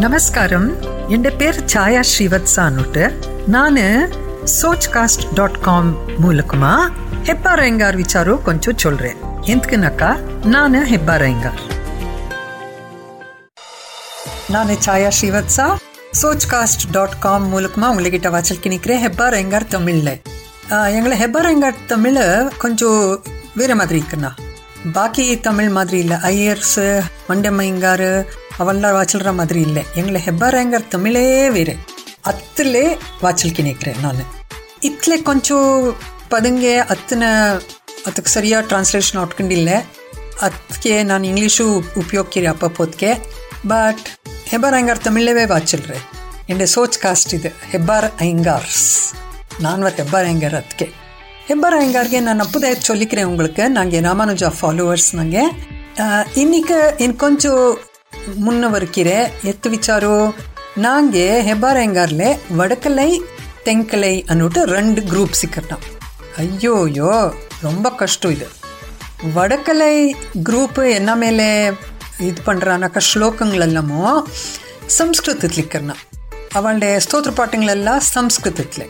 നമസ്കാരം എൻ്റെ പേര് ഛായ ശ്രീവത്സ എന്നിട്ട് ഞാൻ சோச் காஸ்ட் டாட் காம் மூலக்குமா. ஹெப்பா ரயங்கார் விசாரோ கொஞ்சம் சொல்றேன். எந்தக்குனாக்கா? நான் ஹெப்பா ரயங்கார். நான் Chhaya Srivatsa Sochcast dot com மூலக்குமா உங்ககிட்ட வாச்சலுக்கு நிற்கிறேன் ஹெப்பா ரயங்கார் தமிழில். எங்களை ஹெப்பா ரயங்கார் தமிழ் கொஞ்சம் வேற மாதிரி இருக்குண்ணா. பாக்கி தமிழ் மாதிரி இல்லை. ஐயர்ஸ் மண்டமைங்காரு அவள்லாம் வாய்ச்சல்ற மாதிரி இல்லை எங்களை ஹெப்பாரேங்கர் தமிழே வேறு அத்துலே வாய்ச்சல்கி நிற்கிறேன் நான் இத்திலே கொஞ்சம் பதுங்க அத்தனை ಅದಕ್ಕೆ ಸರಿಯಾದ ಟ್ರಾನ್ಸ್ಲೇಷನ್ ಹೊಟ್ಕೊಂಡಿಲ್ಲ ಅದಕ್ಕೆ ನಾನು ಇಂಗ್ಲೀಷು ಉಪಯೋಗಿರಿ ಅಪ್ಪ ಪೋತ್ಗೆ ಬಟ್ ಹೆಬ್ಬಾರ್ ಅಯ್ಯಂಗಾರ್ ತಮಿಳವೇ ವಾಚಿಲ್ರಿ ಎಂಡೆ ಸೋಚ್ ಕಾಸ್ಟ್ ಇದೆ ಹೆಬ್ಬಾರ್ ಅಯ್ಯಂಗಾರ್ಸ್ ನಾನು ಮತ್ತು ಹೆಬ್ಬಾರ್ ಅಯ್ಯಂಗಾರ್ ಅದಕ್ಕೆ ಹೆಬ್ಬಾರ್ ಅಯ್ಯಂಗಾರ್ಗೆ ನಾನು ಅಪ್ಪದ ಚೊಲಿக்கிறேன் உங்களுக்கு நாங்கள் ராமானுஜா ஃபாலோவர்ஸ் நாங்கள் இன்னைக்கு எனக்கு கொஞ்சம் முன்னவருக்கிற எத்து விச்சாரோ நாங்கள் ஹெப்பார் ஐங்கார்ல வடக்கலை தெங்கலை ಅನ್ನುಟ್ಟು ரெண்டு குரூப் சிக்கிறோம் ஐயோயோ ரொம்ப கஷ்டம் இது வடக்கலை குரூப் என்ன மேலே இது பண்ணுறானாக்கா ஸ்லோகங்களெல்லாமோ ಸಂಸ್ಕೃತದಲ್ಲಿ ಇಕ್ಕರ್ನ ಅವಳ ಸ್ತೋತ್ರ ಪಾಠಗಳೆಲ್ಲ ಸಂಸ್ಕೃತತ್ಲೆ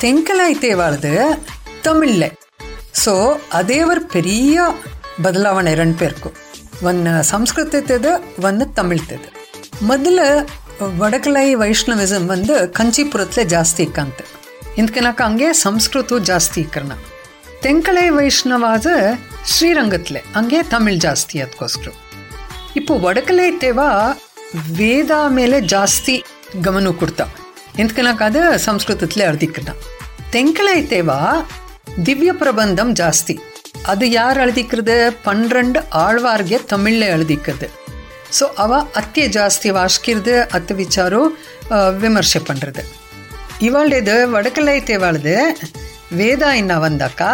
ತೆಂಕಲಾಯ್ತೆ வாழ்து தமிழ்ல ஸோ அதே ஒரு பெரிய ಬದಲಾವಣೆ ரெண்டு பேருக்கும் ஒன்று சம்ஸ்கிருதத்தது ஒன்று தமிழ்த்தது ಮೊದಲು ವಡಕಲೈ ವೈಷ್ಣವಿಸಮ್ வந்து ಕಂಚಿಪುರತ್ಲೆ ಜಾಸ್ತಿ ಇಕ್ಕಂತ ಇಂದ್ಕನಕ ಹಂಗೆ ಸಂಸ್ಕೃತ ಜಾಸ್ತಿ ಇಕ್ಕರ್ನ ತೆಂಕಲೈ ವೈಷ್ಣವಾದ ಶ್ರೀರಂಗತ್ಲೆ ಹಂಗೆ ತಮಿಳ್ ಜಾಸ್ತಿ ಅದಕ್ಕೋಸ್ಕರ இப்போ வடக்கலை தேவா ವೇದ ಮೇಲೆ ಜಾಸ್ತಿ ಗಮನ ಕೊಡ್ತಾ ಎಂತಕನಕ ಅದು ಸಂಸ್ಕೃತತ್ಲೆ ಅಳ್ದಿಕ್ಕನ ತೆಂಕಲೈ தேவா ದಿವ್ಯ ಪ್ರಬಂಧಂ ಜಾಸ್ತಿ அது யார் எழுதிக்கிறது? பன்னிரண்டு ಆಳ್ವಾರ್ಗೆ ತಮಿಳಿல் எழுதிக்கிறது. ஸோ அவ அத்திய ஜாஸ்தி வாசிக்கிறது அத்து விசாரம் விமர்சை பண்ணுறது இவாளுடையது வடக்கலை தேவாளுது வேதா என்ன வந்தாக்கா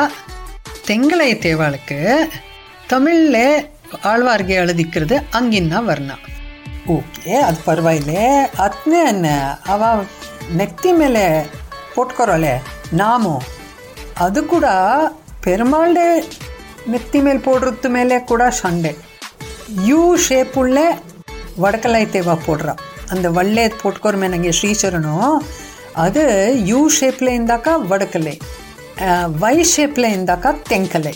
தெங்கலை தேவாளுக்கு தமிழில் ஆழ்வார்கே எழுதிக்கிறது அங்கின்னா வர்ணா. அது ಅದು ಪರವಾಗಿಲ್ಲ என்ன? அவ ನೆತ್ತಿ மேலே ಕೊಟ್ಕೊರೋಲೆ ನಾಮು அது கூட ಪೆರುಮಾಳ್ಡೆ ನೆತ್ತಿ ಮೇಲೆ போடுறது ಮೇಲೆ ಕೂಡ சண்டை யூ ஷேப்புள்ளே வடக்கலை தேவா போடுறா அந்த வள்ளே போட்டுக்கோருமே நாங்கள் ஸ்ரீச்சரணும் அது யூ ஷேப்பில் இருந்தாக்கா வடக்கலை ವೈ ಶೇಪ್ಲೆ ಇಂದಾಕ ತೆಂಕಲೆ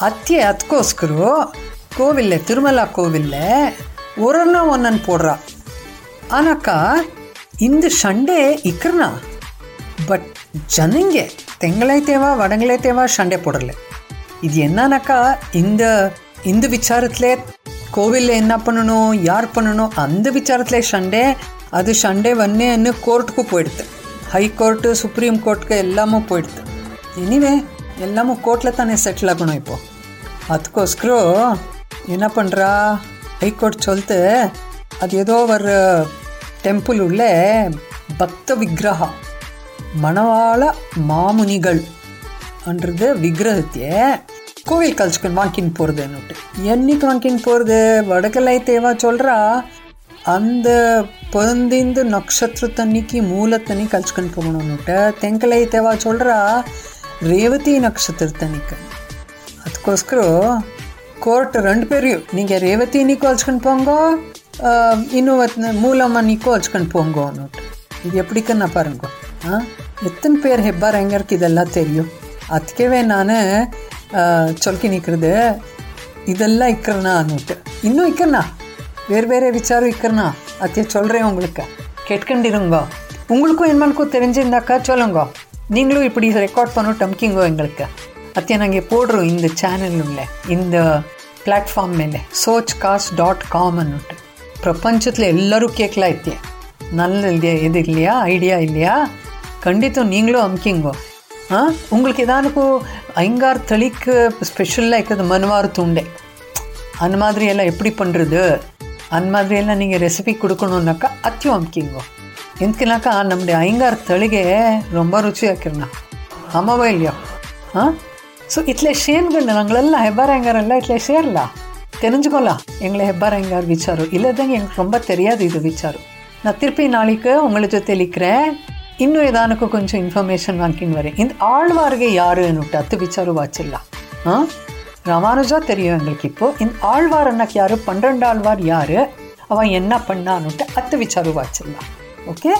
ಅತ್ತೆ ಅದಕ್ಕೋಸ್ಕರ கோவில்ல திருமலா கோவில்ல ஒருனா ஒன்னன் போடுறா ஆனாக்கா இந்த சண்டே இக்கிறனா பட் ஜனங்க தெங்களை தேவா வடங்களே தேவா சண்டே போடல. இது என்னன்னாக்கா இந்த இந்த விசாரத்துல கோவிலில் என்ன பண்ணணும் யார் பண்ணணும் அந்த விசாரத்தில் சண்டே அது சண்டே வந்தேன்னு கோர்ட்டுக்கு போயிடுது ஹை கோர்ட்டு சுப்ரீம் கோர்ட்டுக்கு எல்லாமும் போயிடுது எனிவே எல்லாமும் கோர்ட்டில் தானே செட்டில் ஆகணும் இப்போது அதுக்கோஸ்கரம் என்ன பண்ணுறா ஹைகோர்ட் சொல்லிட்டு அது ஏதோ ஒரு டெம்பிள் உள்ள பக்த விக்கிரகா ಮಣವಾಳ மாமுனிகள் அன்றது விக்கிரகத்தையே கோவில் கல்ச்சுக்கன் வாங்கின்னு போகிறதுன்னுட்டு என்னைக்கு வாங்கின்னு போகிறது வடகலை தேவா சொல்கிறா அந்த பிறந்திந்து நட்சத்திரத்தன்னைக்கு மூலத்தனி கழிச்சுக்கன் போகணும்னுட்டு தெங்கலை தேவா சொல்கிறா ரேவதி ನಕ್ಷತ್ರ ತನಿಕ ಅದಕ್ಕೋಸ್ಕರ ಕೋರ್ಟ್ ರೆಂಡು ಪೇರು ನಿಮಗೆ ರೇವತಿ ನಿಕ್ಕು ಹಚ್ಕೊಂಡು ಪೋಂಗೋ ಇನ್ನೂ ಮೂಲಮ್ಮ ನಿಕ್ಕು ಹಚ್ಕೊಂಡು ಪೋಂಗೋ இது ಇದು நான் பாருங்க ஆ? எத்தனை பேர் ஹெப்பார் ஐங்கருக்கு இதெல்லாம் தெரியும்? ಅದಕ್ಕೆ ನಾನು ಚೊಲ್ಕಿ ನಿಕ್ಕಿದೆ ಇದೆಲ್ಲ ಇಕ್ಕರ್ನ ಅನ್ನಿಟ್ಟು ಇನ್ನೂ ಇಕ್ಕರ್ನ ಬೇರೆ ಬೇರೆ விசாரம் இக்கர்னா அத்தையே சொல்கிறேன் உங்களுக்கு. கேட்கண்டிருங்க. உங்களுக்கும் என்னமானுக்கும் தெரிஞ்சிருந்தாக்கா சொல்லுங்க. நீங்களும் இப்படி ரெக்கார்ட் பண்ண டம்கிங்கோ எங்களுக்கு. அத்தையே நாங்கள் போடுறோம் இந்த சேனல் உள்ள இந்த பிளாட்ஃபார்ம் மேலே சோச் காஸ்ட் டாட் காம் அன்னுட்டு பிரபஞ்சத்தில் எல்லோரும் கேட்கலாம் இத்தியே நல்ல இது இல்லையா? ஐடியா இல்லையா? ಖಂಡಿತ நீங்களும் அமுக்கிங்கோ? ஆ? உங்களுக்கு ஏதானுக்கு ஐங்கார் தளிக்கு ஸ்பெஷலாக இருக்கிறது மனுவார் துண்டை. அந்த மாதிரி எல்லாம் எப்படி பண்ணுறது அந்த மாதிரி எல்லாம் நீங்கள் ரெசிபி கொடுக்கணுன்னாக்கா அத்தியம் அமுக்கிங்கோ. ఎందుకులాక நம்முடைய ஐங்கார் தளிகே ரொம்ப ರುಚಿಯಾಕಿರ್ನ ಅಮ್ಮವ இல்லையோ? ஆ? ஸோ இட்லே ஷேன்கள் நாங்களெல்லாம் ஹெப்பார் ஐங்காரெல்லாம் இட்லே ஷேர்லாம் தெரிஞ்சுக்கோலாம் எங்களை ஹெப்பார் ஐங்கார் விச்சாரம் இல்லைதாங்க எங்களுக்கு ரொம்ப தெரியாது இது விச்சாரம் நான் திருப்பி நாளைக்கு உங்களை ஜொத்தே லிக்கிறேன் இன்னும் ஏதானுக்கு கொஞ்சம் இன்ஃபர்மேஷன் வாங்கின்னு வரேன். இந்த ஆழ்வார்ಗೆ யாருன்னுட்டு அத்து விச்சாரம் வாச்சிடலாம் ஆ? ராமானுஜா தெரியும் எங்களுக்கு இப்போ. இந்த ஆழ்வார் அண்ணக்கு யார்? பன்னிரெண்டு ஆழ்வார் யார்? அவன் என்ன பண்ணான்னுட்டு அத்து அத்தை விசாருவாச்சிடலாம் ஓகே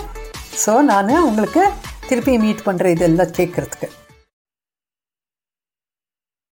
ஸோ நான் உங்களுக்கு திருப்பி மீட் பண்ணுற இதெல்லாம் கேட்குறதுக்கு